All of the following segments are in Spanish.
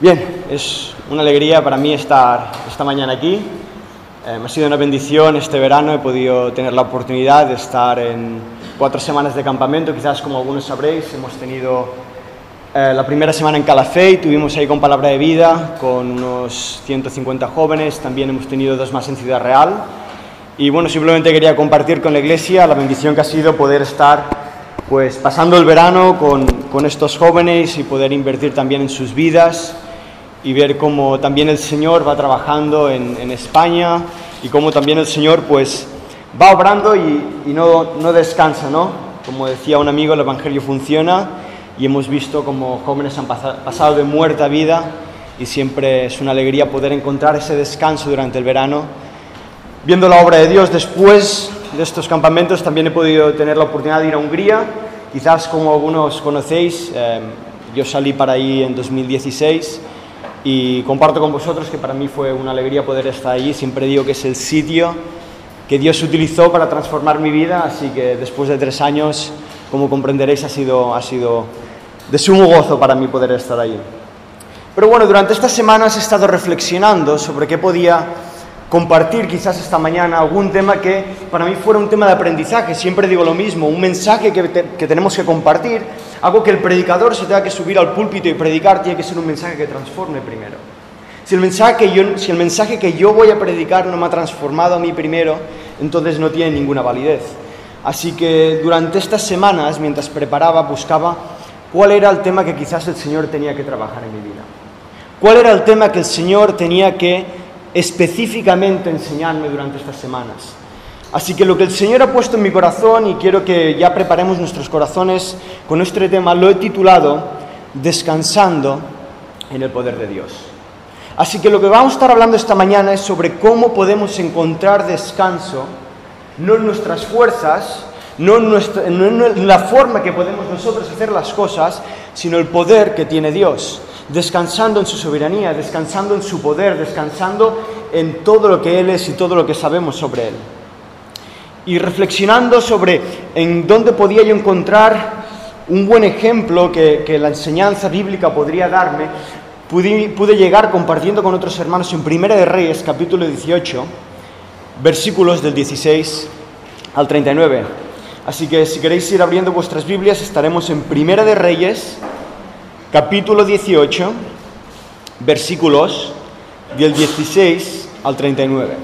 Bien, es una alegría para mí estar esta mañana aquí. Eh, me ha sido una bendición este verano, he podido tener la oportunidad de estar en cuatro semanas de campamento, quizás como algunos sabréis, hemos tenido eh, la primera semana en Calafey, tuvimos ahí con Palabra de Vida, con unos 150 jóvenes, también hemos tenido dos más en Ciudad Real. Y bueno, simplemente quería compartir con la iglesia la bendición que ha sido poder estar pues pasando el verano con, con estos jóvenes y poder invertir también en sus vidas y ver cómo también el Señor va trabajando en, en España y cómo también el Señor pues va obrando y, y no, no, descansa, ¿no? Como decía un amigo, el Evangelio funciona y hemos visto cómo jóvenes han pasado de muerte a vida y siempre es una alegría poder encontrar ese descanso durante el verano. Viendo la obra de Dios después de estos campamentos también he podido tener la oportunidad de ir a Hungría, quizás como algunos conocéis, eh, yo salí para ahí en 2016 y comparto con vosotros que para mí fue una alegría poder estar allí. Siempre digo que es el sitio que Dios utilizó para transformar mi vida, así que después de tres años, como comprenderéis, ha sido, ha sido de sumo gozo para mí poder estar allí. Pero bueno, durante estas semanas he estado reflexionando sobre qué podía compartir quizás esta mañana algún tema que para mí fuera un tema de aprendizaje. Siempre digo lo mismo, un mensaje que, que, tenemos que compartir, algo que el predicador se tenga que subir al púlpito y predicar, tiene que ser un mensaje que transforme primero. Si el, mensaje que yo, si el mensaje que yo voy a predicar no me ha transformado a mí primero, entonces no tiene ninguna validez. Así que durante estas semanas, mientras preparaba, buscaba cuál era el tema que quizás el Señor tenía que trabajar en mi vida. ¿Cuál era el tema que el Señor tenía que específicamente enseñarme durante estas semanas. Así que lo que el Señor ha puesto en mi corazón, y quiero que ya preparemos nuestros corazones con este tema, lo he titulado Descansando en el poder de Dios. Así que lo que vamos a estar hablando esta mañana es sobre cómo podemos encontrar descanso, no en nuestras fuerzas, no en, nuestra, no en la forma que podemos nosotros hacer las cosas, sino el poder que tiene Dios descansando en su soberanía, descansando en su poder, descansando en todo lo que Él es y todo lo que sabemos sobre Él. Y reflexionando sobre en dónde podía yo encontrar un buen ejemplo que, que la enseñanza bíblica podría darme, pude, pude, llegar compartiendo con otros hermanos en Primera de Reyes, capítulo 18, versículos del 16 al 39. Así que si queréis ir abriendo vuestras Biblias, estaremos en Primera de Reyes, capítulo 18, versículos del 16 al 39.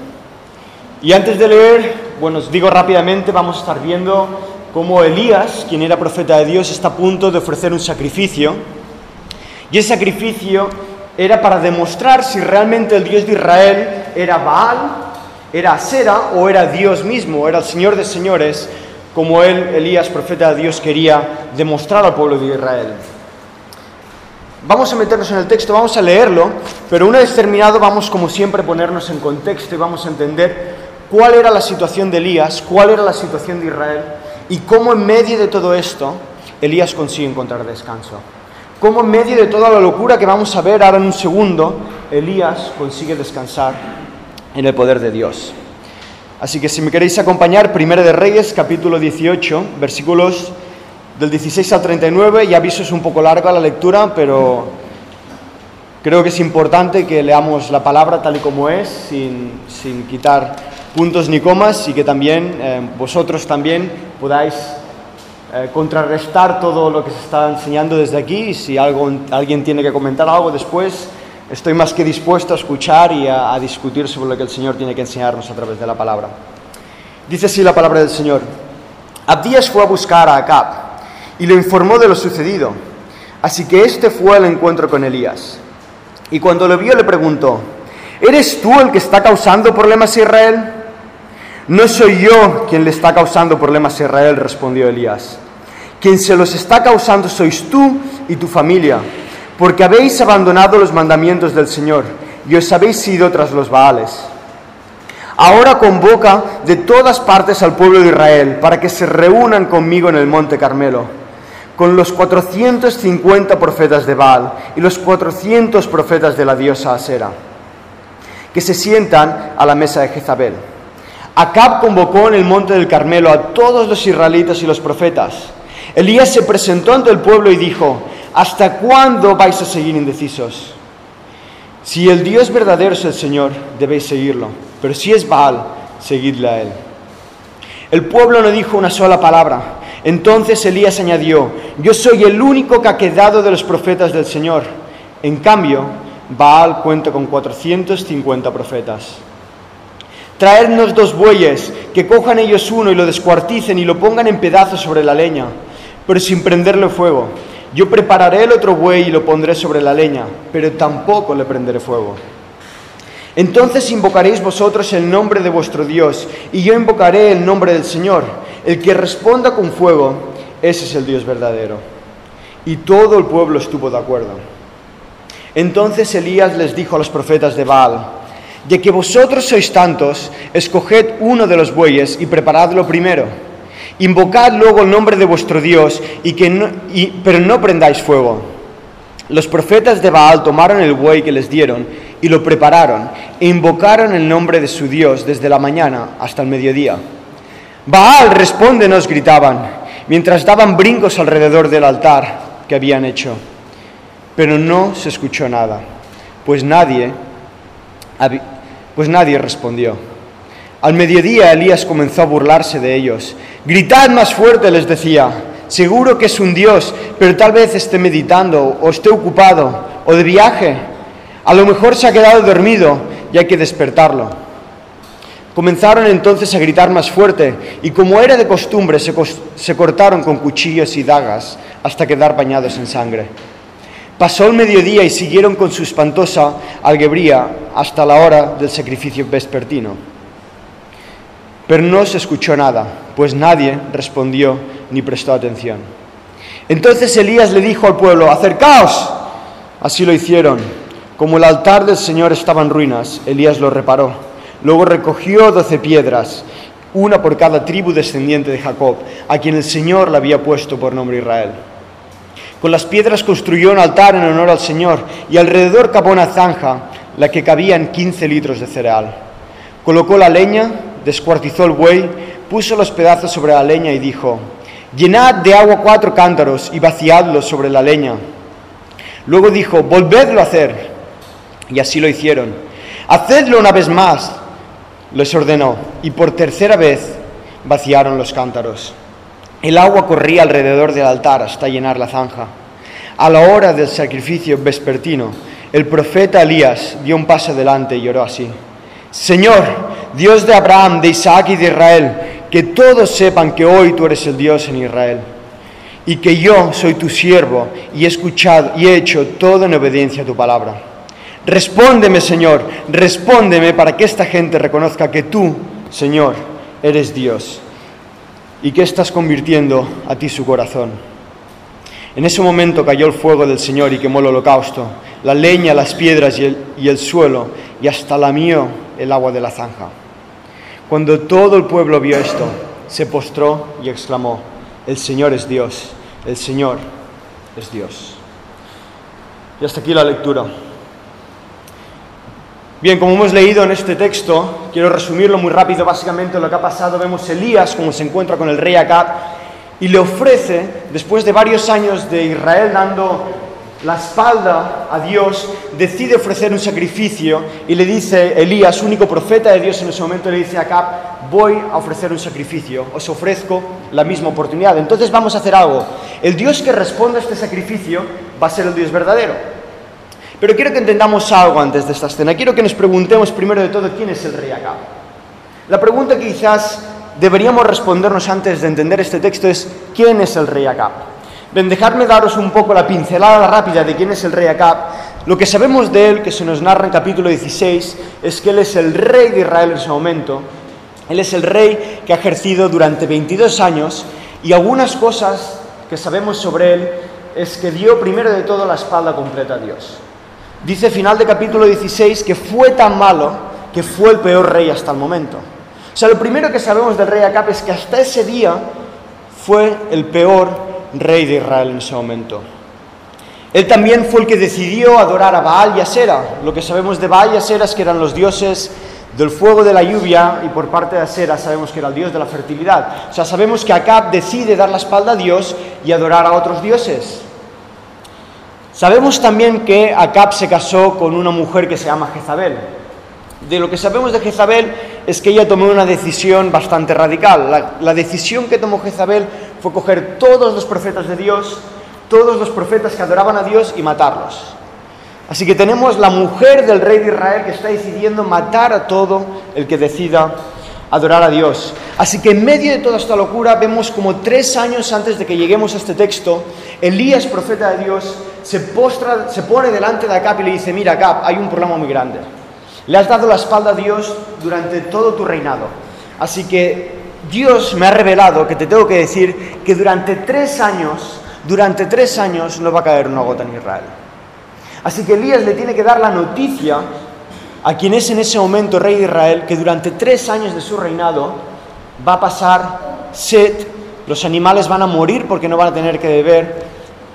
Y antes de leer, bueno, os digo rápidamente, vamos a estar viendo cómo Elías, quien era profeta de Dios, está a punto de ofrecer un sacrificio. Y ese sacrificio era para demostrar si realmente el Dios de Israel era Baal, era Asera o era Dios mismo, era el Señor de señores, como él, Elías, profeta de Dios, quería demostrar al pueblo de Israel. Vamos a meternos en el texto, vamos a leerlo, pero una vez terminado vamos como siempre a ponernos en contexto y vamos a entender cuál era la situación de Elías, cuál era la situación de Israel y cómo en medio de todo esto Elías consigue encontrar descanso. Cómo en medio de toda la locura que vamos a ver ahora en un segundo, Elías consigue descansar en el poder de Dios. Así que si me queréis acompañar, Primera de Reyes, capítulo 18, versículos del 16 al 39, y aviso es un poco larga la lectura, pero creo que es importante que leamos la palabra tal y como es, sin, sin quitar puntos ni comas, y que también eh, vosotros también podáis eh, contrarrestar todo lo que se está enseñando desde aquí, y si algo, alguien tiene que comentar algo después, estoy más que dispuesto a escuchar y a, a discutir sobre lo que el Señor tiene que enseñarnos a través de la palabra. Dice así la palabra del Señor. Abdías fue a buscar a Acab y le informó de lo sucedido. Así que este fue al encuentro con Elías. Y cuando lo vio le preguntó, ¿eres tú el que está causando problemas a Israel? No soy yo quien le está causando problemas a Israel, respondió Elías. Quien se los está causando sois tú y tu familia, porque habéis abandonado los mandamientos del Señor y os habéis ido tras los Baales. Ahora convoca de todas partes al pueblo de Israel para que se reúnan conmigo en el monte Carmelo con los 450 profetas de Baal y los 400 profetas de la diosa Asera, que se sientan a la mesa de Jezabel. Acab convocó en el monte del Carmelo a todos los israelitas y los profetas. Elías se presentó ante el pueblo y dijo, ¿hasta cuándo vais a seguir indecisos? Si el Dios verdadero es el Señor, debéis seguirlo, pero si es Baal, seguidle a él. El pueblo no dijo una sola palabra. Entonces Elías añadió, yo soy el único que ha quedado de los profetas del Señor. En cambio, Baal cuenta con 450 profetas. Traernos dos bueyes, que cojan ellos uno y lo descuarticen y lo pongan en pedazos sobre la leña, pero sin prenderle fuego. Yo prepararé el otro buey y lo pondré sobre la leña, pero tampoco le prenderé fuego. Entonces invocaréis vosotros el nombre de vuestro Dios, y yo invocaré el nombre del Señor. El que responda con fuego, ese es el Dios verdadero. Y todo el pueblo estuvo de acuerdo. Entonces Elías les dijo a los profetas de Baal, de que vosotros sois tantos, escoged uno de los bueyes y preparadlo primero. Invocad luego el nombre de vuestro Dios, y que pero no prendáis fuego. Los profetas de Baal tomaron el buey que les dieron y lo prepararon e invocaron el nombre de su Dios desde la mañana hasta el mediodía. Baal, respóndenos, gritaban, mientras daban brincos alrededor del altar que habían hecho. Pero no se escuchó nada, pues nadie, pues nadie respondió. Al mediodía Elías comenzó a burlarse de ellos. Gritad más fuerte, les decía. Seguro que es un Dios, pero tal vez esté meditando o esté ocupado o de viaje a lo mejor se ha quedado dormido y hay que despertarlo. Comenzaron entonces a gritar más fuerte y como era de costumbre se, cortaron con cuchillos y dagas hasta quedar bañados en sangre. Pasó el mediodía y siguieron con su espantosa algebría hasta la hora del sacrificio vespertino. Pero no se escuchó nada, pues nadie respondió ni prestó atención. Entonces Elías le dijo al pueblo, acercaos. Así lo hicieron como el altar del Señor estaba en ruinas, Elías lo reparó. Luego recogió doce piedras, una por cada tribu descendiente de Jacob, a quien el Señor le había puesto por nombre Israel. Con las piedras construyó un altar en honor al Señor y alrededor cavó una zanja, la que cabían quince litros de cereal. Colocó la leña, descuartizó el buey, puso los pedazos sobre la leña y dijo, Llenad de agua cuatro cántaros y vaciadlos sobre la leña. Luego dijo, Volvedlo a hacer. Y así lo hicieron. Hacedlo una vez más, les ordenó, y por tercera vez vaciaron los cántaros. El agua corría alrededor del altar hasta llenar la zanja. A la hora del sacrificio vespertino, el profeta Elías dio un paso adelante y lloró así. Señor, Dios de Abraham, de Isaac y de Israel, que todos sepan que hoy tú eres el Dios en Israel y que yo soy tu siervo y he escuchado y he hecho todo en obediencia a tu palabra. Respóndeme, Señor, respóndeme para que esta gente reconozca que tú, Señor, eres Dios y que estás convirtiendo a ti su corazón. En ese momento cayó el fuego del Señor y quemó el holocausto, la leña, las piedras y el, y el suelo, y hasta lamió el agua de la zanja. Cuando todo el pueblo vio esto, se postró y exclamó, el Señor es Dios, el Señor es Dios. Y hasta aquí la lectura. Bien, como hemos leído en este texto, quiero resumirlo muy rápido, básicamente lo que ha pasado, vemos Elías como se encuentra con el rey Acab y le ofrece, después de varios años de Israel dando la espalda a Dios, decide ofrecer un sacrificio y le dice Elías, único profeta de Dios en ese momento, le dice a Acab, voy a ofrecer un sacrificio, os ofrezco la misma oportunidad. Entonces vamos a hacer algo. El Dios que responda a este sacrificio va a ser el Dios verdadero. Pero quiero que entendamos algo antes de esta escena. Quiero que nos preguntemos primero de todo quién es el rey Acab. La pregunta que quizás deberíamos respondernos antes de entender este texto es ¿quién es el rey Acab? Ven, dejadme daros un poco la pincelada rápida de quién es el rey Acab. Lo que sabemos de él, que se nos narra en capítulo 16, es que él es el rey de Israel en ese momento. Él es el rey que ha ejercido durante 22 años y algunas cosas que sabemos sobre él es que dio primero de todo la espalda completa a Dios. Dice final de capítulo 16 que fue tan malo que fue el peor rey hasta el momento. O sea, lo primero que sabemos del rey Acab es que hasta ese día fue el peor rey de Israel en ese momento. Él también fue el que decidió adorar a Baal y a. Lo que sabemos de Baal y Asera es que eran los dioses del fuego de la lluvia y por parte de Asera sabemos que era el dios de la fertilidad. O sea, sabemos que Acab decide dar la espalda a Dios y adorar a otros dioses. Sabemos también que Acab se casó con una mujer que se llama Jezabel. De lo que sabemos de Jezabel es que ella tomó una decisión bastante radical. La, decisión que tomó Jezabel fue coger todos los profetas de Dios, todos los profetas que adoraban a Dios y matarlos. Así que tenemos la mujer del rey de Israel que está decidiendo matar a todo el que decida adorar a Dios. Así que en medio de toda esta locura vemos como tres años antes de que lleguemos a este texto, Elías, profeta de Dios, se, postra, se pone delante de Acab y le dice, mira Acab, hay un problema muy grande. Le has dado la espalda a Dios durante todo tu reinado. Así que Dios me ha revelado que te tengo que decir que durante tres años, durante tres años no va a caer una gota en Israel. Así que Elías le tiene que dar la noticia a quien es en ese momento rey de Israel, que durante tres años de su reinado va a pasar sed, los animales van a morir porque no van a tener que beber,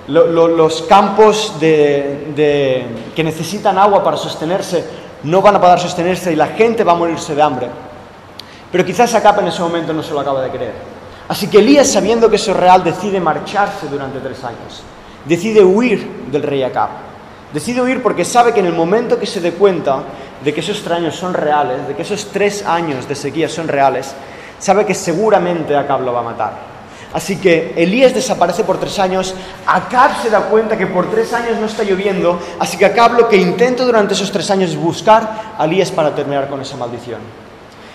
los campos que necesitan agua para sostenerse no van a poder sostenerse y la gente va a morirse de hambre. Pero quizás Acap en ese momento no se lo acaba de creer. Así que Elías, sabiendo que eso es real, decide marcharse durante tres años. Decide huir del rey Acab. Decide huir porque sabe que en el momento que se dé cuenta de que esos tres años son reales, de que esos tres años de sequía son reales, sabe que seguramente Acab lo va a matar. Así que Elías desaparece por tres años, Acab se da cuenta que por tres años no está lloviendo, así que Acab lo que intenta durante esos tres años buscar a Elías para terminar con esa maldición.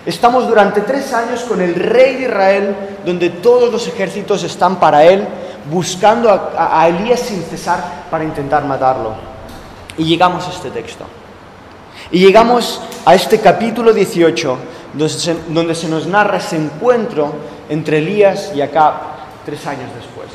Estamos durante tres años con el rey de Israel, donde todos los ejércitos están para él, buscando a Elías sin cesar para intentar matarlo. Y llegamos a este texto. Y llegamos a este capítulo 18, donde se, nos narra ese encuentro entre Elías y Acab tres años después.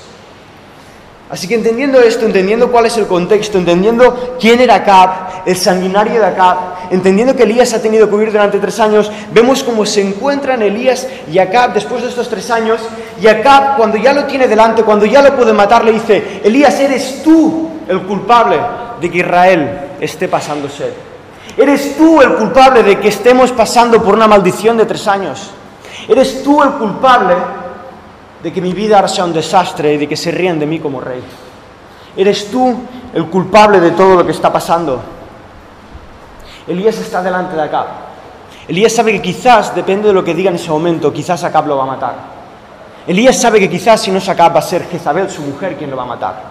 Así que entendiendo esto, entendiendo cuál es el contexto, entendiendo quién era Acab, el sanguinario de Acab, entendiendo que Elías ha tenido que huir durante tres años, vemos cómo se encuentran Elías y Acab después de estos tres años, y Acab cuando ya lo tiene delante, cuando ya lo puede matar, le dice, Elías, eres tú el culpable de que Israel esté pasando sed. Eres tú el culpable de que estemos pasando por una maldición de tres años. Eres tú el culpable de que mi vida ahora sea un desastre y de que se rían de mí como rey. Eres tú el culpable de todo lo que está pasando. Elías está delante de Acab. Elías sabe que quizás, depende de lo que diga en ese momento, quizás Acab lo va a matar. Elías sabe que quizás si no es Acab va a ser Jezabel, su mujer, quien lo va a matar.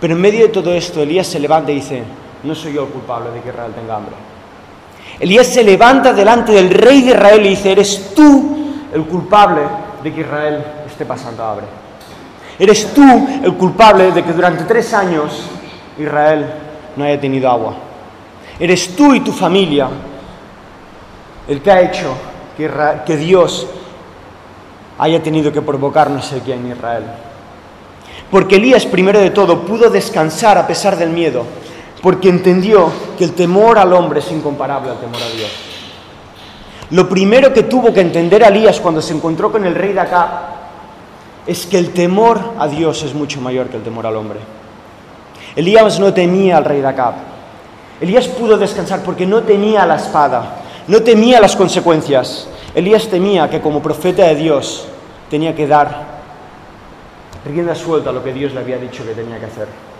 Pero en medio de todo esto, Elías se levanta y dice, no soy yo el culpable de que Israel tenga hambre. Elías se levanta delante del rey de Israel y dice, eres tú el culpable de que Israel esté pasando hambre. Eres tú el culpable de que durante tres años Israel no haya tenido agua. Eres tú y tu familia el que ha hecho que, Dios haya tenido que provocar una sequía en Israel. Porque Elías, primero de todo, pudo descansar a pesar del miedo, porque entendió que el temor al hombre es incomparable al temor a Dios. Lo primero que tuvo que entender Elías cuando se encontró con el rey de acá es que el temor a Dios es mucho mayor que el temor al hombre. Elías no temía al rey de Acab. Elías pudo descansar porque no temía la espada, no temía las consecuencias. Elías temía que como profeta de Dios tenía que dar rienda suelta a lo que Dios le había dicho que tenía que hacer.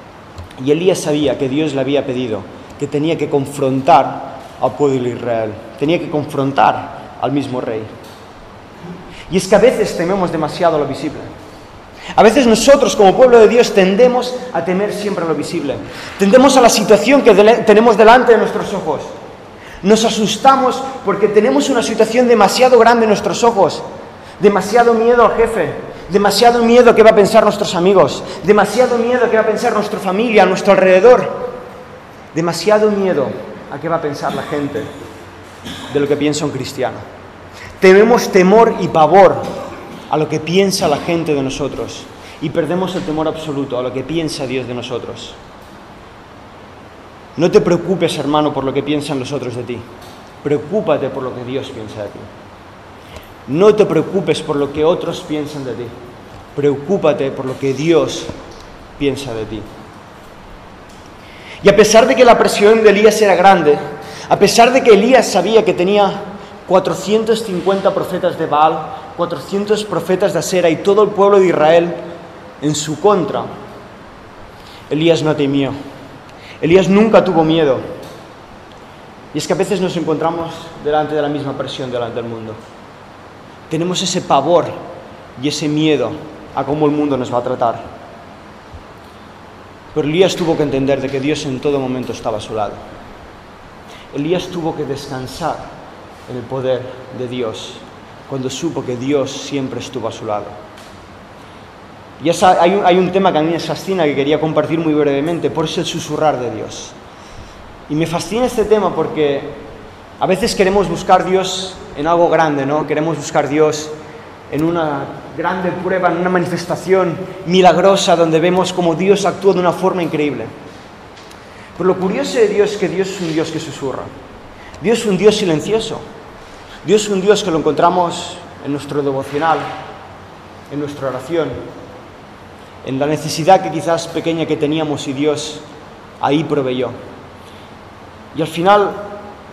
Y Elías sabía que Dios le había pedido que tenía que confrontar al pueblo de Israel, tenía que confrontar al mismo rey. Y es que a veces tememos demasiado lo visible. A veces nosotros como pueblo de Dios tendemos a temer siempre lo visible. Tendemos a la situación que tenemos delante de nuestros ojos. Nos asustamos porque tenemos una situación demasiado grande en nuestros ojos. Demasiado miedo al jefe, demasiado miedo a qué va a pensar nuestros amigos, demasiado miedo a qué va a pensar nuestra familia, a nuestro alrededor, demasiado miedo a qué va a pensar la gente de lo que piensa un cristiano. Tenemos temor y pavor a lo que piensa la gente de nosotros y perdemos el temor absoluto a lo que piensa Dios de nosotros. No te preocupes, hermano, por lo que piensan los otros de ti. Preocúpate por lo que Dios piensa de ti. No te preocupes por lo que otros piensan de ti. Preocúpate por lo que Dios piensa de ti. Y a pesar de que la presión de Elías era grande, a pesar de que Elías sabía que tenía 450 profetas de Baal, 400 profetas de Asera y todo el pueblo de Israel en su contra, Elías no temió. Elías nunca tuvo miedo. Y es que a veces nos encontramos delante de la misma presión delante del mundo. Tenemos ese pavor y ese miedo a cómo el mundo nos va a tratar. Pero Elías tuvo que entender de que Dios en todo momento estaba a su lado. Elías tuvo que descansar en el poder de Dios cuando supo que Dios siempre estuvo a su lado. Y hay, un, hay un tema que a mí me fascina que quería compartir muy brevemente, por eso el susurrar de Dios. Y me fascina este tema porque a veces queremos buscar Dios en algo grande, ¿no? Queremos buscar Dios en una grande prueba, en una manifestación milagrosa donde vemos como Dios actúa de una forma increíble. Pero lo curioso de Dios es que Dios es un Dios que susurra. Dios es un Dios silencioso. Dios es un Dios que lo encontramos en nuestro devocional, en nuestra oración, en la necesidad que quizás pequeña que teníamos y Dios ahí proveyó. Y al final,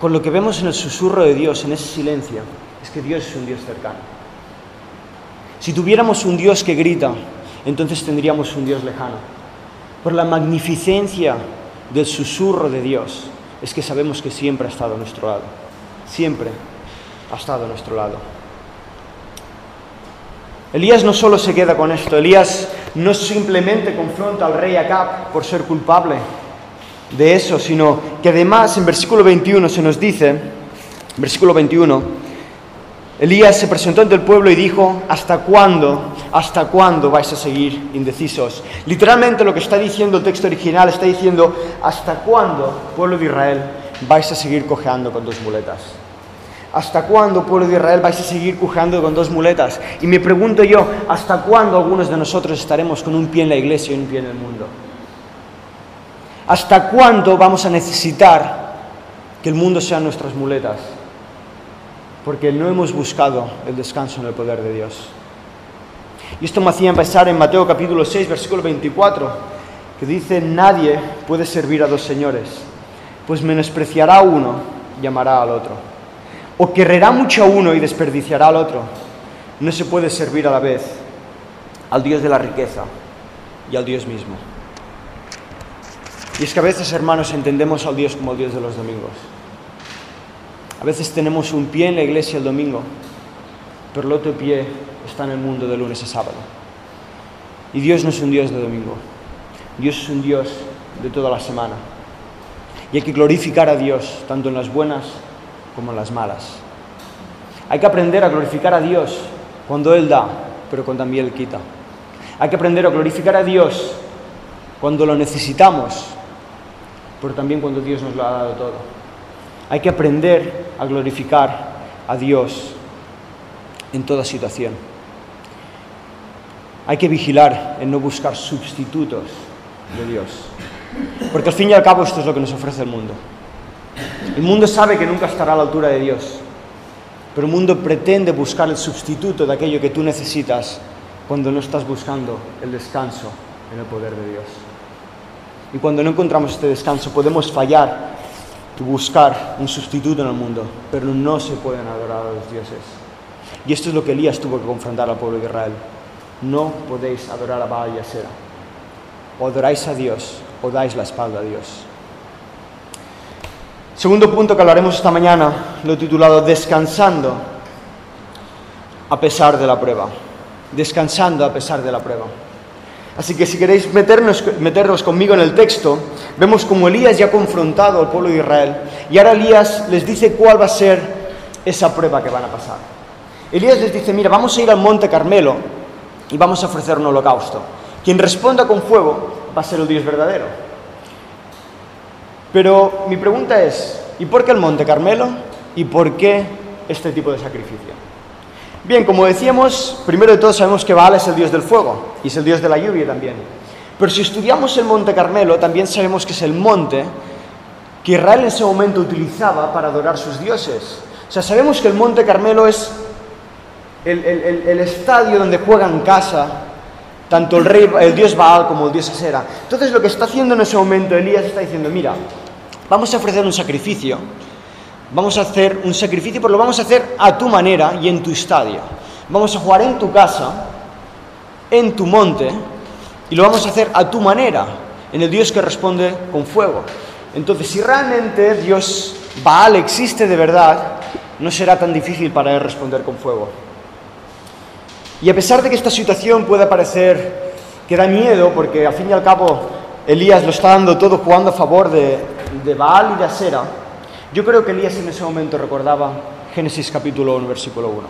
con lo que vemos en el susurro de Dios, en ese silencio, es que Dios es un Dios cercano. Si tuviéramos un Dios que grita, entonces tendríamos un Dios lejano. Por la magnificencia del susurro de Dios es que sabemos que siempre ha estado a nuestro lado. Siempre ha estado a nuestro lado. Elías no solo se queda con esto, Elías no simplemente confronta al rey Acab por ser culpable de eso, sino que además en versículo 21 se nos dice, versículo 21, Elías se presentó ante el pueblo y dijo, ¿hasta cuándo, hasta cuándo vais a seguir indecisos? Literalmente lo que está diciendo el texto original está diciendo, ¿hasta cuándo, pueblo de Israel, vais a seguir cojeando con dos muletas? ¿Hasta cuándo, pueblo de Israel, vais a seguir cojeando con dos muletas? Y me pregunto yo, ¿hasta cuándo algunos de nosotros estaremos con un pie en la iglesia y un pie en el mundo? ¿Hasta cuándo vamos a necesitar que el mundo sea nuestras muletas? Porque no hemos buscado el descanso en el poder de Dios. Y esto me hacía empezar en Mateo capítulo 6, versículo 24, que dice, nadie puede servir a dos señores, pues menospreciará a uno y amará al otro. O querrá mucho a uno y desperdiciará al otro. No se puede servir a la vez al Dios de la riqueza y al Dios mismo. Y es que a veces, hermanos, entendemos al Dios como el Dios de los domingos. A veces tenemos un pie en la iglesia el domingo, pero el otro pie está en el mundo de lunes a sábado. Y Dios no es un Dios de domingo, Dios es un Dios de toda la semana. Y hay que glorificar a Dios tanto en las buenas como en las malas. Hay que aprender a glorificar a Dios cuando Él da, pero cuando también Él quita. Hay que aprender a glorificar a Dios cuando lo necesitamos, pero también cuando Dios nos lo ha dado todo. Hay que aprender a glorificar a Dios en toda situación. Hay que vigilar en no buscar sustitutos de Dios. Porque al fin y al cabo esto es lo que nos ofrece el mundo. El mundo sabe que nunca estará a la altura de Dios, pero el mundo pretende buscar el sustituto de aquello que tú necesitas cuando no estás buscando el descanso en el poder de Dios. Y cuando no encontramos este descanso podemos fallar y buscar un sustituto en el mundo, pero no se pueden adorar a los dioses. Y esto es lo que Elías tuvo que confrontar al pueblo de Israel. No podéis adorar a Baal y a. O adoráis a Dios o dais la espalda a Dios. Segundo punto que hablaremos esta mañana, lo titulado Descansando a pesar de la prueba. Descansando a pesar de la prueba. Así que si queréis meternos, conmigo en el texto, vemos como Elías ya ha confrontado al pueblo de Israel y ahora Elías les dice cuál va a ser esa prueba que van a pasar. Elías les dice, mira, vamos a ir al monte Carmelo y vamos a ofrecer un holocausto. Quien responda con fuego va a ser el Dios verdadero. Pero mi pregunta es, ¿y por qué el monte Carmelo? ¿Y por qué este tipo de sacrificio? Bien, como decíamos, primero de todo sabemos que Baal es el dios del fuego y es el dios de la lluvia también. Pero si estudiamos el monte Carmelo, también sabemos que es el monte que Israel en ese momento utilizaba para adorar sus dioses. O sea, sabemos que el monte Carmelo es el, estadio donde juegan casa tanto el, rey, el dios Baal como el dios Asera. Entonces lo que está haciendo en ese momento Elías está diciendo, mira, vamos a ofrecer un sacrificio Vamos a hacer un sacrificio, pero lo vamos a hacer a tu manera y en tu estadio. Vamos a jugar en tu casa, en tu monte, y lo vamos a hacer a tu manera. en el Dios que responde con fuego. Entonces, si realmente Dios Baal existe de verdad, no será tan difícil para él responder con fuego. Y a pesar de que esta situación pueda parecer que da miedo, porque al fin y al cabo Elías lo está dando todo jugando a favor de, de Baal y de Asera, yo creo que Elías en ese momento recordaba Génesis capítulo 1, versículo 1.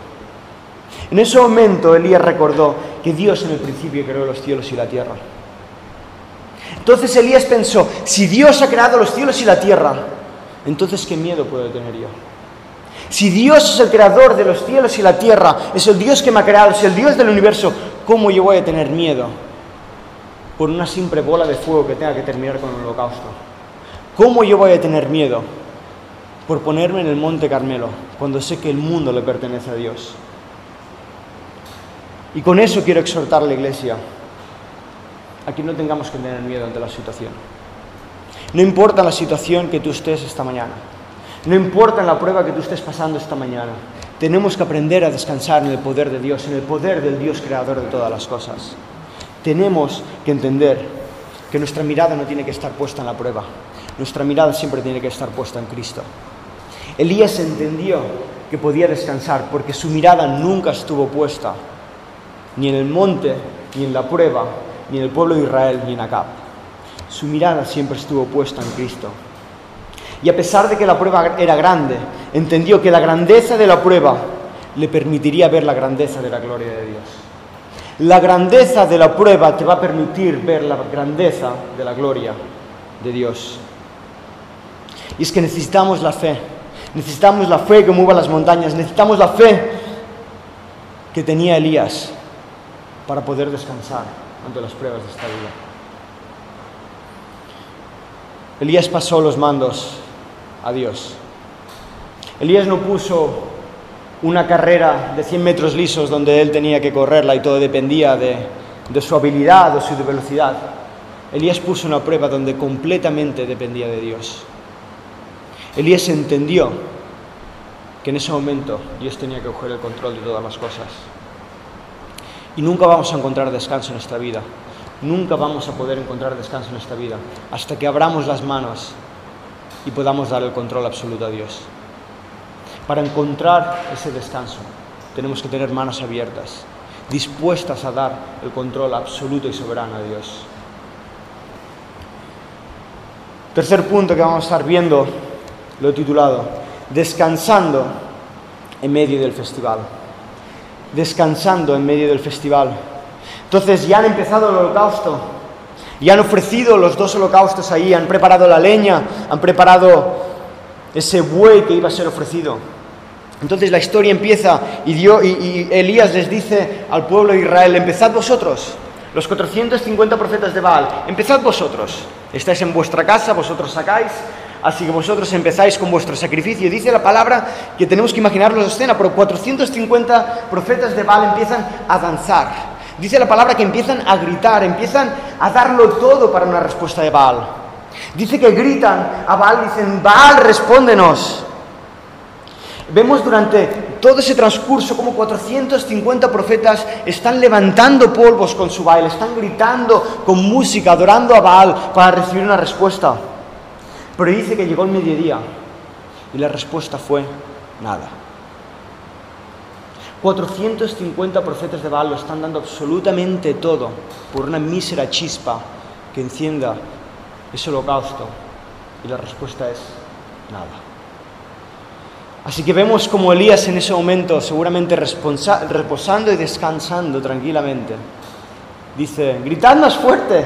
En ese momento Elías recordó que Dios en el principio creó los cielos y la tierra. Entonces Elías pensó, si Dios ha creado los cielos y la tierra, entonces ¿qué miedo puedo tener yo? Si Dios es el creador de los cielos y la tierra, es el Dios que me ha creado, es el Dios del universo, ¿cómo yo voy a tener miedo por una simple bola de fuego que tenga que terminar con un holocausto? ¿Cómo yo voy a tener miedo por ponerme en el monte Carmelo cuando sé que el mundo le pertenece a Dios? Y con eso quiero exhortar a la iglesia a que no tengamos que tener miedo ante la situación. No importa la situación que tú estés esta mañana. No importa la prueba que tú estés pasando esta mañana, tenemos que aprender a descansar en el poder de Dios, en el poder del Dios creador de todas las cosas. Tenemos que entender que nuestra mirada no tiene que estar puesta en la prueba, nuestra mirada siempre tiene que estar puesta en Cristo. Elías entendió que podía descansar porque su mirada nunca estuvo puesta ni en el monte, ni en la prueba, ni en el pueblo de Israel, ni en Acab. Su mirada siempre estuvo puesta en Cristo. Y a pesar de que la prueba era grande, entendió que la grandeza de la prueba le permitiría ver la grandeza de la gloria de Dios. La grandeza de la prueba te va a permitir ver la grandeza de la gloria de Dios. Y es que necesitamos la fe. Necesitamos la fe que mueva las montañas. Necesitamos la fe que tenía Elías para poder descansar ante las pruebas de esta vida. Elías pasó los mandos a Dios. Elías no puso una carrera de 100 metros lisos donde él tenía que correrla y todo dependía de, de su habilidad o su velocidad. Elías puso una prueba donde completamente dependía de Dios. Elías entendió que en ese momento Dios tenía que coger el control de todas las cosas. Y nunca vamos a encontrar descanso en esta vida. Nunca vamos a poder encontrar descanso en esta vida hasta que abramos las manos y podamos dar el control absoluto a Dios. Para encontrar ese descanso tenemos que tener manos abiertas, dispuestas a dar el control absoluto y soberano a Dios. Tercer punto que vamos a estar viendo, lo he titulado, Descansando en medio del festival. Descansando en medio del festival. Entonces ya han empezado el holocausto, y han ofrecido los dos holocaustos ahí, han preparado la leña, han preparado ese buey que iba a ser ofrecido. Entonces la historia empieza y, Dios, y, Elías les dice al pueblo de Israel, empezad vosotros, los 450 profetas de Baal, empezad vosotros, estáis en vuestra casa, vosotros sacáis, así que vosotros empezáis con vuestro sacrificio. Dice la palabra que tenemos que imaginarnos la escena, pero 450 profetas de Baal empiezan a danzar. Dice la palabra que empiezan a gritar, empiezan a darlo todo para una respuesta de Baal. Dice que gritan a Baal, dicen, Baal, respóndenos. Vemos durante todo ese transcurso como 450 profetas están levantando polvos con su baile, están gritando con música, adorando a Baal para recibir una respuesta. Pero dice que llegó el mediodía y la respuesta fue nada. 450 profetas de Baal lo están dando absolutamente todo por una mísera chispa que encienda ese holocausto. Y la respuesta es nada. Así que vemos como Elías en ese momento, seguramente reposando y descansando tranquilamente, dice, gritad más fuerte,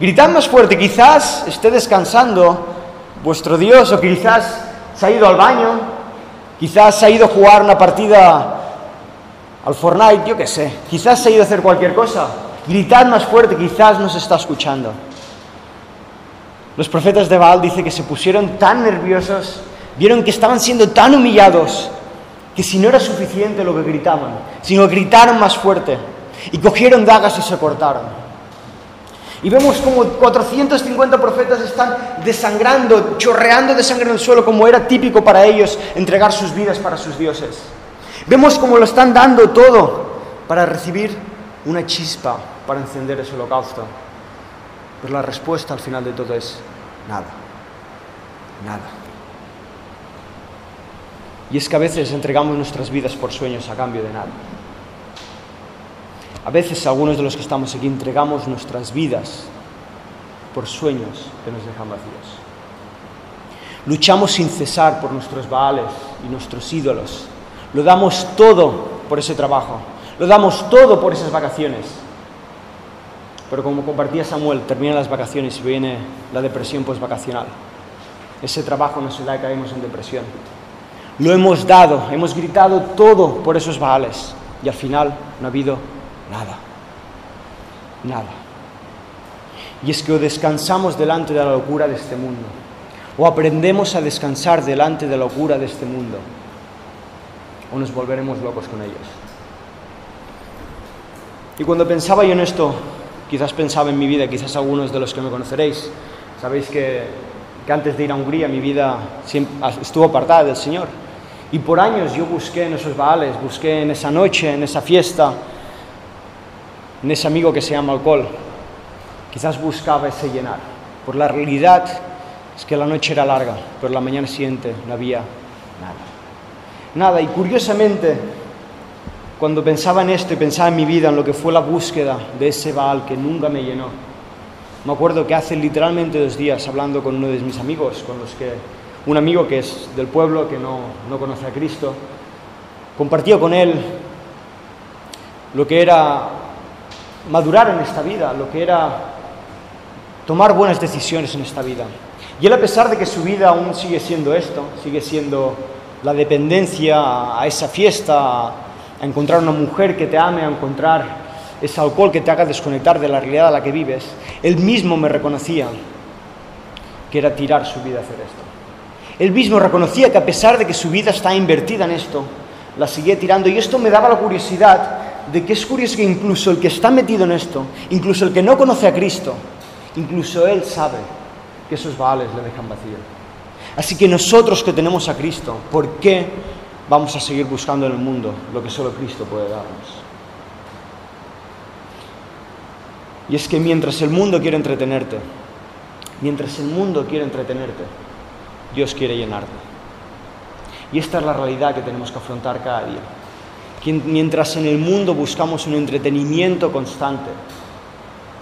gritad más fuerte, quizás esté descansando vuestro Dios o quizás se ha ido al baño, quizás se ha ido a jugar una partida al Fortnite, yo qué sé, quizás se ha ido a hacer cualquier cosa. Gritad más fuerte, quizás nos está escuchando. Los profetas de Baal dice que se pusieron tan nerviosos, vieron que estaban siendo tan humillados, que si no era suficiente lo que gritaban, sino gritaron más fuerte y cogieron dagas y se cortaron. Y vemos como 450 profetas están desangrando, chorreando de sangre en el suelo, como era típico para ellos entregar sus vidas para sus dioses. Vemos cómo lo están dando todo para recibir una chispa para encender ese holocausto. Pero la respuesta al final de todo es nada, nada. Y es que a veces entregamos nuestras vidas por sueños a cambio de nada. A veces algunos de los que estamos aquí entregamos nuestras vidas por sueños que nos dejan vacíos. Luchamos sin cesar por nuestros baales y nuestros ídolos. Lo damos todo por ese trabajo. Lo damos todo por esas vacaciones. Pero como compartía Samuel, terminan las vacaciones y viene la depresión postvacacional. Ese trabajo nos da y caemos en depresión. Lo hemos dado, hemos gritado todo por esos baales y al final no ha habido nada. Nada. Y es que o descansamos delante de la locura de este mundo, o aprendemos a descansar delante de la locura de este mundo, o nos volveremos locos con ellos. Y cuando pensaba yo en esto, quizás pensaba en mi vida, quizás algunos de los que me conoceréis, sabéis que, que antes de ir a Hungría mi vida estuvo apartada del Señor. Y por años yo busqué en esos baales, busqué en esa noche, en esa fiesta, en ese amigo que se llama alcohol. Quizás buscaba ese llenar. Por la realidad es que la noche era larga, pero la mañana siguiente no había nada. Nada. Y curiosamente, cuando pensaba en esto y pensaba en mi vida, en lo que fue la búsqueda de ese Baal que nunca me llenó, me acuerdo que hace literalmente dos días, hablando con uno de mis amigos, con los que, un amigo que es del pueblo, que no, no conoce a Cristo, compartía con él lo que era madurar en esta vida, lo que era tomar buenas decisiones en esta vida. Y él a pesar de que su vida aún sigue siendo esto, sigue siendo la dependencia a esa fiesta, a encontrar una mujer que te ame, a encontrar ese alcohol que te haga desconectar de la realidad a la que vives, él mismo me reconocía que era tirar su vida a hacer esto. Él mismo reconocía que a pesar de que su vida está invertida en esto, la seguía tirando y esto me daba la curiosidad de que es curioso que incluso el que está metido en esto, incluso el que no conoce a Cristo, incluso él sabe que esos baales le dejan vacío. Así que nosotros que tenemos a Cristo, ¿por qué vamos a seguir buscando en el mundo lo que solo Cristo puede darnos? Y es que mientras el mundo quiere entretenerte, mientras el mundo quiere entretenerte, Dios quiere llenarte. Y esta es la realidad que tenemos que afrontar cada día mientras en el mundo buscamos un entretenimiento constante,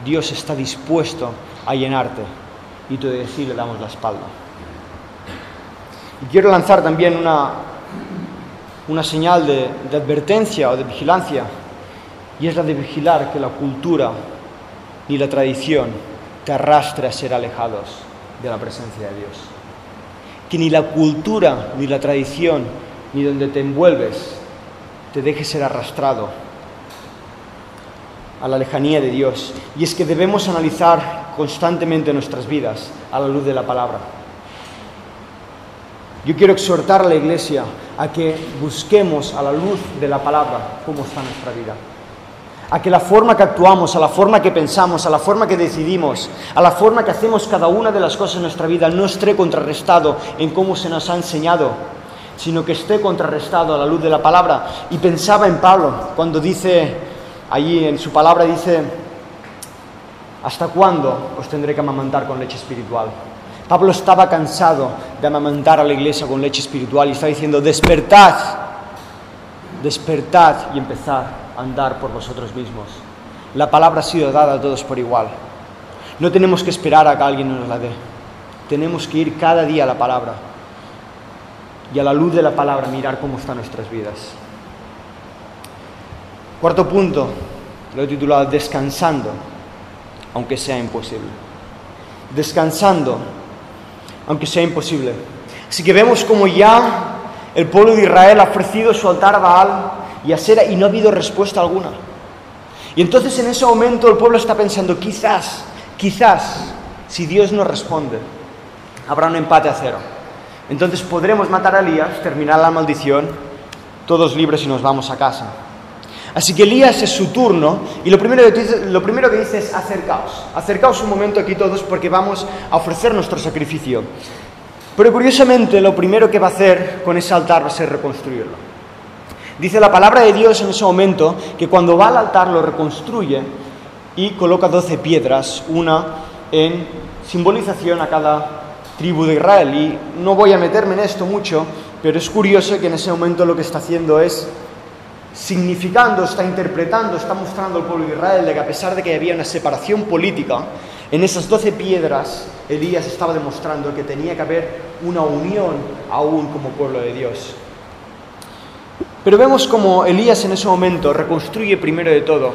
Dios está dispuesto a llenarte y tú de sí le damos la espalda. Y quiero lanzar también una, una señal de, de advertencia o de vigilancia, y es la de vigilar que la cultura ni la tradición te arrastre a ser alejados de la presencia de Dios. Que ni la cultura, ni la tradición, ni donde te envuelves te deje ser arrastrado a la lejanía de Dios. Y es que debemos analizar constantemente nuestras vidas a la luz de la palabra. Yo quiero exhortar a la iglesia a que busquemos a la luz de la palabra cómo está nuestra vida. A que la forma que actuamos, a la forma que pensamos, a la forma que decidimos, a la forma que hacemos cada una de las cosas en nuestra vida no esté contrarrestado en cómo se nos ha enseñado sino que esté contrarrestado a la luz de la palabra. Y pensaba en Pablo cuando dice, allí en su palabra dice, ¿hasta cuándo os tendré que amamantar con leche espiritual? Pablo estaba cansado de amamantar a la iglesia con leche espiritual y está diciendo, despertad, despertad y empezad a andar por vosotros mismos. La palabra ha sido dada a todos por igual. No tenemos que esperar a que alguien nos la dé. Tenemos que ir cada día a la palabra y a la luz de la palabra mirar cómo están nuestras vidas. Cuarto punto, lo he titulado Descansando, aunque sea imposible. Descansando, aunque sea imposible. Así que vemos como ya el pueblo de Israel ha ofrecido su altar a Baal y a Sera y no ha habido respuesta alguna. Y entonces en ese momento el pueblo está pensando, quizás, quizás, si Dios no responde, habrá un empate a cero. Entonces podremos matar a Elías, terminar la maldición, todos libres y nos vamos a casa. Así que Elías es su turno y lo primero, que dice, lo primero que dice es acercaos. Acercaos un momento aquí todos porque vamos a ofrecer nuestro sacrificio. Pero curiosamente lo primero que va a hacer con ese altar va a ser reconstruirlo. Dice la palabra de Dios en ese momento que cuando va al altar lo reconstruye y coloca doce piedras, una en simbolización a cada tribu de Israel. Y no voy a meterme en esto mucho, pero es curioso que en ese momento lo que está haciendo es significando, está interpretando, está mostrando al pueblo de Israel de que a pesar de que había una separación política, en esas doce piedras Elías estaba demostrando que tenía que haber una unión aún como pueblo de Dios. Pero vemos como Elías en ese momento reconstruye primero de todo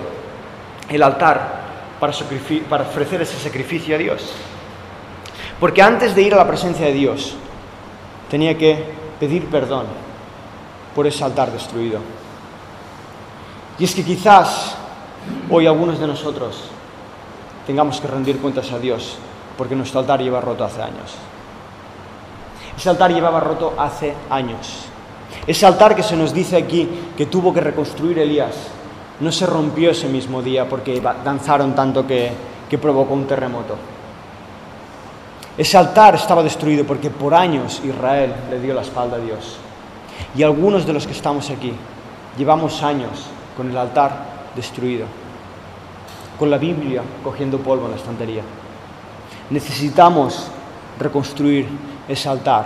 el altar para, para ofrecer ese sacrificio a Dios. Porque antes de ir a la presencia de Dios, tenía que pedir perdón por ese altar destruido. Y es que quizás hoy algunos de nosotros tengamos que rendir cuentas a Dios porque nuestro altar lleva roto hace años. Ese altar llevaba roto hace años. Ese altar que se nos dice aquí que tuvo que reconstruir Elías no se rompió ese mismo día porque danzaron tanto que, que provocó un terremoto. Ese altar estaba destruido porque por años Israel le dio la espalda a Dios. Y algunos de los que estamos aquí llevamos años con el altar destruido, con la Biblia cogiendo polvo en la estantería. Necesitamos reconstruir ese altar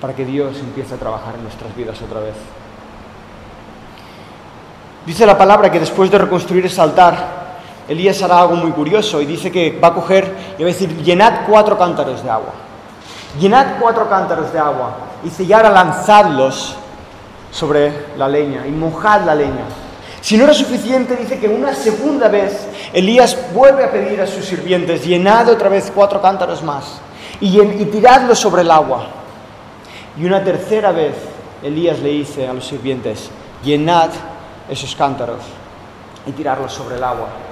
para que Dios empiece a trabajar en nuestras vidas otra vez. Dice la palabra que después de reconstruir ese altar, Elías hará algo muy curioso y dice que va a coger y va a decir, llenad cuatro cántaros de agua. Llenad cuatro cántaros de agua. Y y ahora lanzadlos sobre la leña y mojad la leña. Si no era suficiente, dice que una segunda vez Elías vuelve a pedir a sus sirvientes, llenad otra vez cuatro cántaros más y, y tiradlos sobre el agua. Y una tercera vez Elías le dice a los sirvientes, llenad esos cántaros y tirarlos sobre el agua.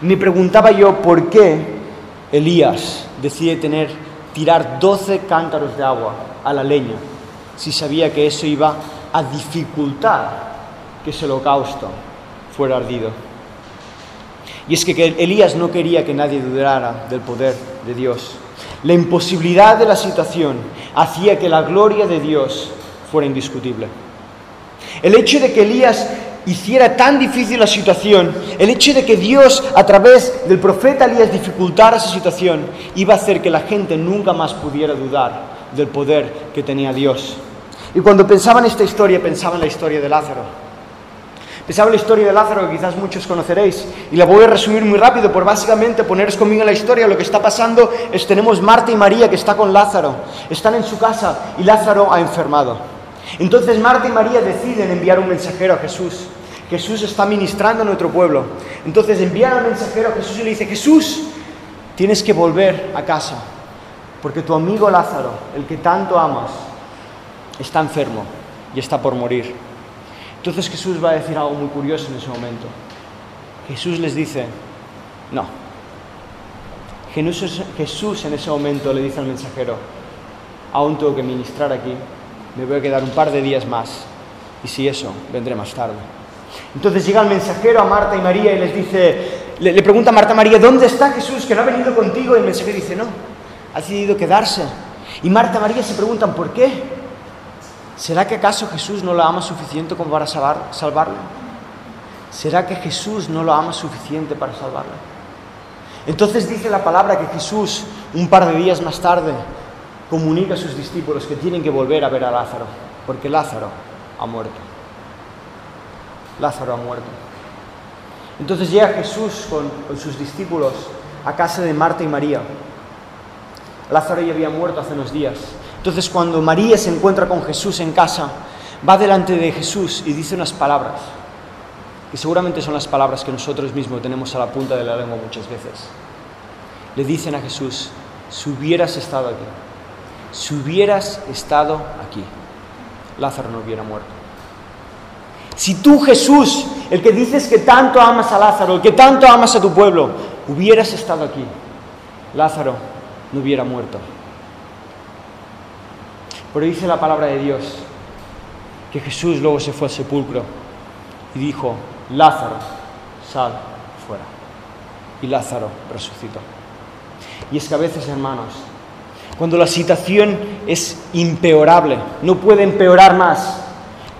Me preguntaba yo por qué Elías decide tener, tirar 12 cántaros de agua a la leña si sabía que eso iba a dificultar que ese holocausto fuera ardido. Y es que Elías no quería que nadie dudara del poder de Dios. La imposibilidad de la situación hacía que la gloria de Dios fuera indiscutible. El hecho de que Elías hiciera tan difícil la situación, el hecho de que Dios a través del profeta Elías dificultara esa situación, iba a hacer que la gente nunca más pudiera dudar del poder que tenía Dios. Y cuando pensaba en esta historia, pensaba en la historia de Lázaro. Pensaba en la historia de Lázaro, que quizás muchos conoceréis, y la voy a resumir muy rápido, por básicamente poneros conmigo en la historia. Lo que está pasando es tenemos Marta y María que está con Lázaro, están en su casa y Lázaro ha enfermado. Entonces Marta y María deciden enviar un mensajero a Jesús. Jesús está ministrando a nuestro pueblo. Entonces envían al mensajero a Jesús y le dice, Jesús, tienes que volver a casa, porque tu amigo Lázaro, el que tanto amas, está enfermo y está por morir. Entonces Jesús va a decir algo muy curioso en ese momento. Jesús les dice, no. Jesús, en ese momento le dice al mensajero, aún tengo que ministrar aquí, me voy a quedar un par de días más y si eso, vendré más tarde. Entonces llega el mensajero a Marta y María y les dice, le, pregunta a Marta María, ¿dónde está Jesús que no ha venido contigo? Y el mensajero dice, no, ha decidido quedarse. Y Marta y María se preguntan, ¿por qué? ¿Será que acaso Jesús no lo ama suficiente como para salvar, salvarle? ¿Será que Jesús no lo ama suficiente para salvarle? Entonces dice la palabra que Jesús, un par de días más tarde, comunica a sus discípulos que tienen que volver a ver a Lázaro, porque Lázaro ha muerto. Lázaro ha muerto. Entonces llega Jesús con, sus discípulos a casa de Marta y María. Lázaro ya había muerto hace unos días. Entonces cuando María se encuentra con Jesús en casa, va delante de Jesús y dice unas palabras, que seguramente son las palabras que nosotros mismos tenemos a la punta de la lengua muchas veces. Le dicen a Jesús, si hubieras estado aquí, si hubieras estado aquí, Lázaro no hubiera muerto. Si tú, Jesús, el que dices que tanto amas a Lázaro, el que tanto amas a tu pueblo, hubieras estado aquí, Lázaro no hubiera muerto. Pero dice la palabra de Dios que Jesús luego se fue al sepulcro y dijo, Lázaro, sal fuera. Y Lázaro resucitó. Y es que a veces, hermanos, cuando la situación es impeorable, no puede empeorar más,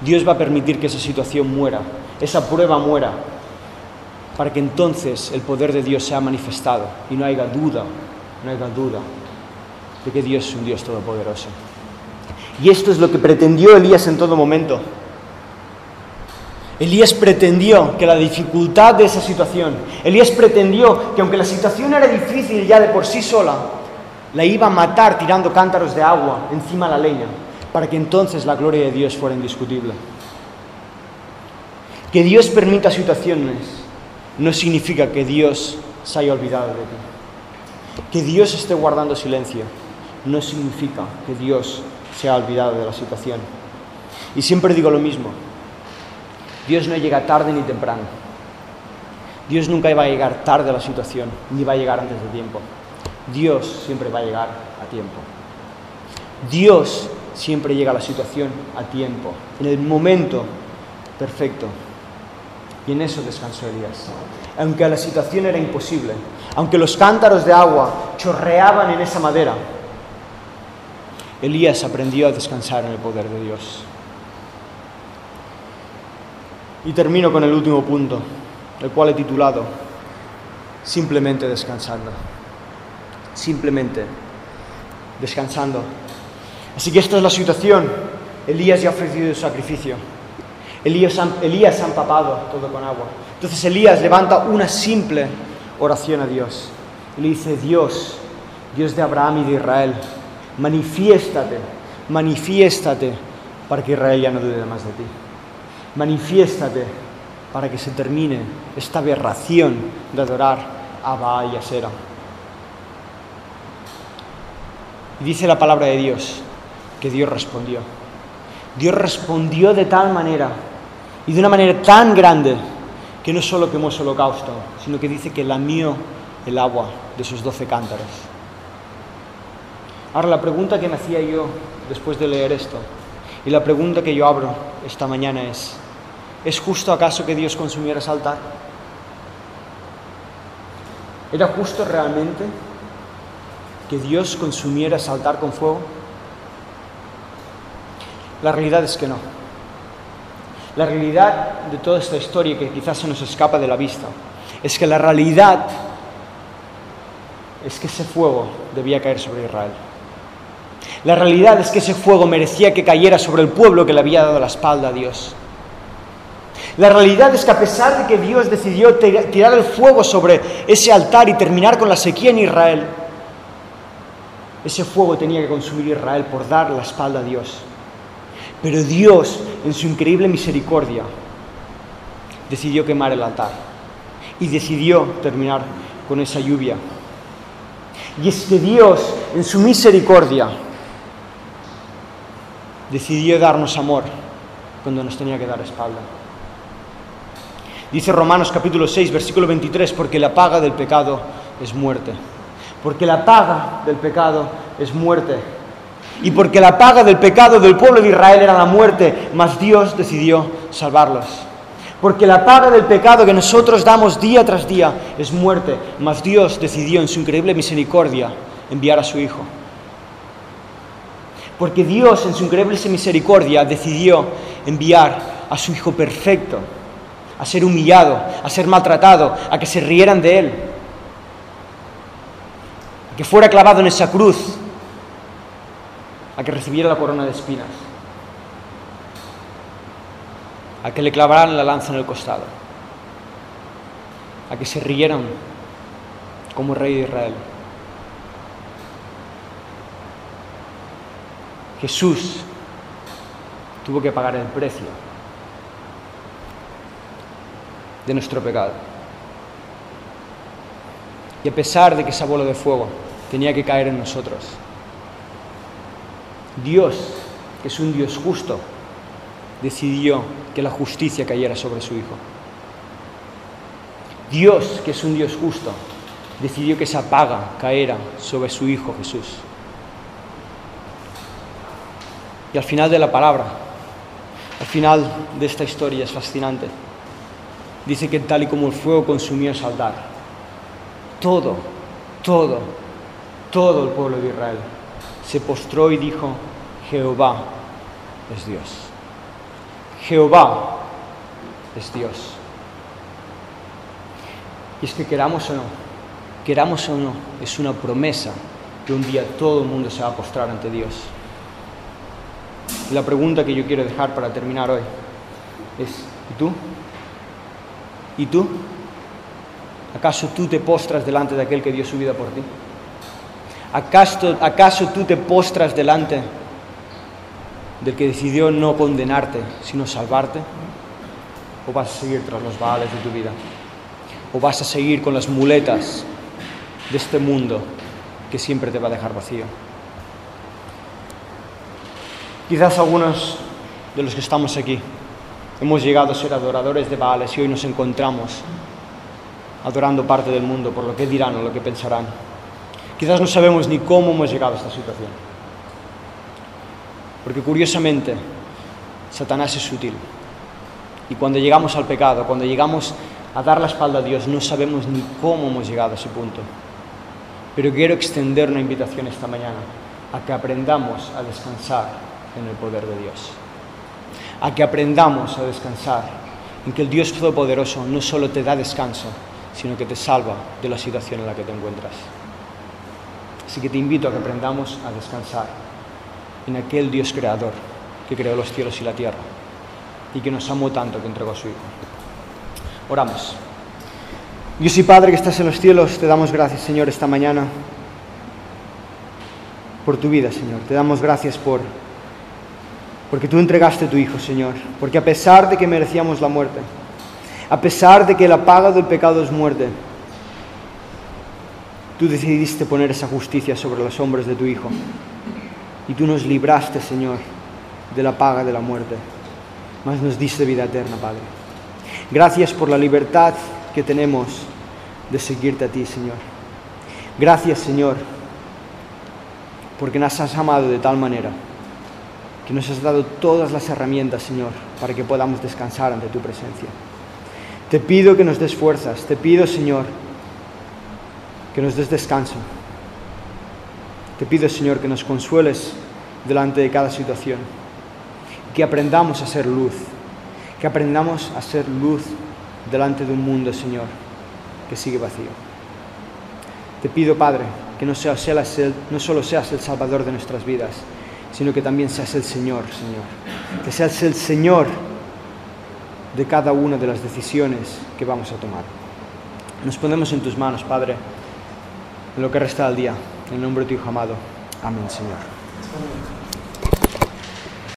Dios va a permitir que esa situación muera, esa prueba muera, para que entonces el poder de Dios sea manifestado y no haya duda, no haya duda de que Dios es un Dios todopoderoso. Y esto es lo que pretendió Elías en todo momento. Elías pretendió que la dificultad de esa situación, Elías pretendió que aunque la situación era difícil ya de por sí sola, la iba a matar tirando cántaros de agua encima de la leña, para que entonces la gloria de Dios fuera indiscutible. Que Dios permita situaciones no significa que Dios se haya olvidado de ti. Que Dios esté guardando silencio no significa que Dios se haya olvidado de la situación. Y siempre digo lo mismo, Dios no llega tarde ni temprano. Dios nunca va a llegar tarde a la situación, ni va a llegar antes de tiempo. Dios siempre va a llegar a tiempo. Dios siempre llega la situación a tiempo, en el momento perfecto. Y en eso descansó Elías. Aunque la situación era imposible, aunque los cántaros de agua chorreaban en esa madera, Elías aprendió a descansar en el poder de Dios. Y termino con el último punto, el cual he titulado Simplemente descansando. Simplemente descansando. Así que esta es la situación. Elías ya ha ofrecido el sacrificio. Elías, Elías ha empapado todo con agua. Entonces Elías levanta una simple oración a Dios. Le dice, Dios, Dios de Abraham y de Israel, manifiéstate, manifiéstate para que Israel ya no dude más de ti. Manifiéstate para que se termine esta aberración de adorar a Baal y a Sera. Y dice la palabra de Dios que Dios respondió. Dios respondió de tal manera y de una manera tan grande que no solo quemó su holocausto, sino que dice que lamió el agua de sus doce cántaros. Ahora la pregunta que me hacía yo después de leer esto y la pregunta que yo abro esta mañana es, ¿es justo acaso que Dios consumiera ese altar? ¿Era justo realmente que Dios consumiera ese altar con fuego? La realidad es que no. La realidad de toda esta historia que quizás se nos escapa de la vista es que la realidad es que ese fuego debía caer sobre Israel. La realidad es que ese fuego merecía que cayera sobre el pueblo que le había dado la espalda a Dios. La realidad es que a pesar de que Dios decidió tirar el fuego sobre ese altar y terminar con la sequía en Israel, ese fuego tenía que consumir Israel por dar la espalda a Dios. Pero Dios, en su increíble misericordia, decidió quemar el altar y decidió terminar con esa lluvia. Y es que Dios, en su misericordia, decidió darnos amor cuando nos tenía que dar espalda. Dice Romanos capítulo 6, versículo 23, porque la paga del pecado es muerte. Porque la paga del pecado es muerte. Y porque la paga del pecado del pueblo de Israel era la muerte, mas Dios decidió salvarlos. Porque la paga del pecado que nosotros damos día tras día es muerte, mas Dios decidió en su increíble misericordia enviar a su Hijo. Porque Dios en su increíble misericordia decidió enviar a su Hijo perfecto, a ser humillado, a ser maltratado, a que se rieran de Él, que fuera clavado en esa cruz a que recibiera la corona de espinas, a que le clavaran la lanza en el costado, a que se rieran como rey de Israel. Jesús tuvo que pagar el precio de nuestro pecado. Y a pesar de que esa bola de fuego tenía que caer en nosotros, Dios, que es un Dios justo, decidió que la justicia cayera sobre su Hijo. Dios, que es un Dios justo, decidió que esa paga caera sobre su Hijo Jesús. Y al final de la palabra, al final de esta historia es fascinante. Dice que tal y como el fuego consumió altar, todo, todo, todo el pueblo de Israel se postró y dijo, Jehová es Dios. Jehová es Dios. Y es que queramos o no, queramos o no, es una promesa que un día todo el mundo se va a postrar ante Dios. La pregunta que yo quiero dejar para terminar hoy es, ¿y tú? ¿Y tú? ¿Acaso tú te postras delante de aquel que dio su vida por ti? ¿Acaso, acaso tú te postras delante del que decidió no condenarte, sino salvarte? ¿O vas a seguir tras los baales de tu vida? ¿O vas a seguir con las muletas de este mundo que siempre te va a dejar vacío? Quizás algunos de los que estamos aquí hemos llegado a ser adoradores de Baales y hoy nos encontramos adorando parte del mundo por lo que dirán o lo que pensarán. Quizás no sabemos ni cómo hemos llegado a esta situación. Porque curiosamente, Satanás es sutil. Y cuando llegamos al pecado, cuando llegamos a dar la espalda a Dios, no sabemos ni cómo hemos llegado a ese punto. Pero quiero extender una invitación esta mañana a que aprendamos a descansar en el poder de Dios. A que aprendamos a descansar en que el Dios Todopoderoso no solo te da descanso, sino que te salva de la situación en la que te encuentras. Así que te invito a que aprendamos a descansar en aquel Dios creador que creó los cielos y la tierra y que nos amó tanto que entregó a su Hijo. Oramos. Dios y Padre que estás en los cielos, te damos gracias, Señor, esta mañana por tu vida, Señor. Te damos gracias por porque tú entregaste a tu Hijo, Señor. Porque a pesar de que merecíamos la muerte, a pesar de que la paga del pecado es muerte, tú decidiste poner esa justicia sobre los hombros de tu Hijo. Y tú nos libraste, Señor, de la paga de la muerte, mas nos diste vida eterna, Padre. Gracias por la libertad que tenemos de seguirte a ti, Señor. Gracias, Señor, porque nos has amado de tal manera que nos has dado todas las herramientas, Señor, para que podamos descansar ante tu presencia. Te pido que nos des fuerzas, te pido, Señor, que nos des descanso. Te pido, Señor, que nos consueles delante de cada situación, que aprendamos a ser luz, que aprendamos a ser luz delante de un mundo, Señor, que sigue vacío. Te pido, Padre, que no, sea, no solo seas el Salvador de nuestras vidas, sino que también seas el Señor, Señor. Que seas el Señor de cada una de las decisiones que vamos a tomar. Nos ponemos en tus manos, Padre, en lo que resta del día. En el nombre de tu Hijo amado. Amén, Señor.